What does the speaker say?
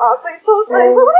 啊对不对不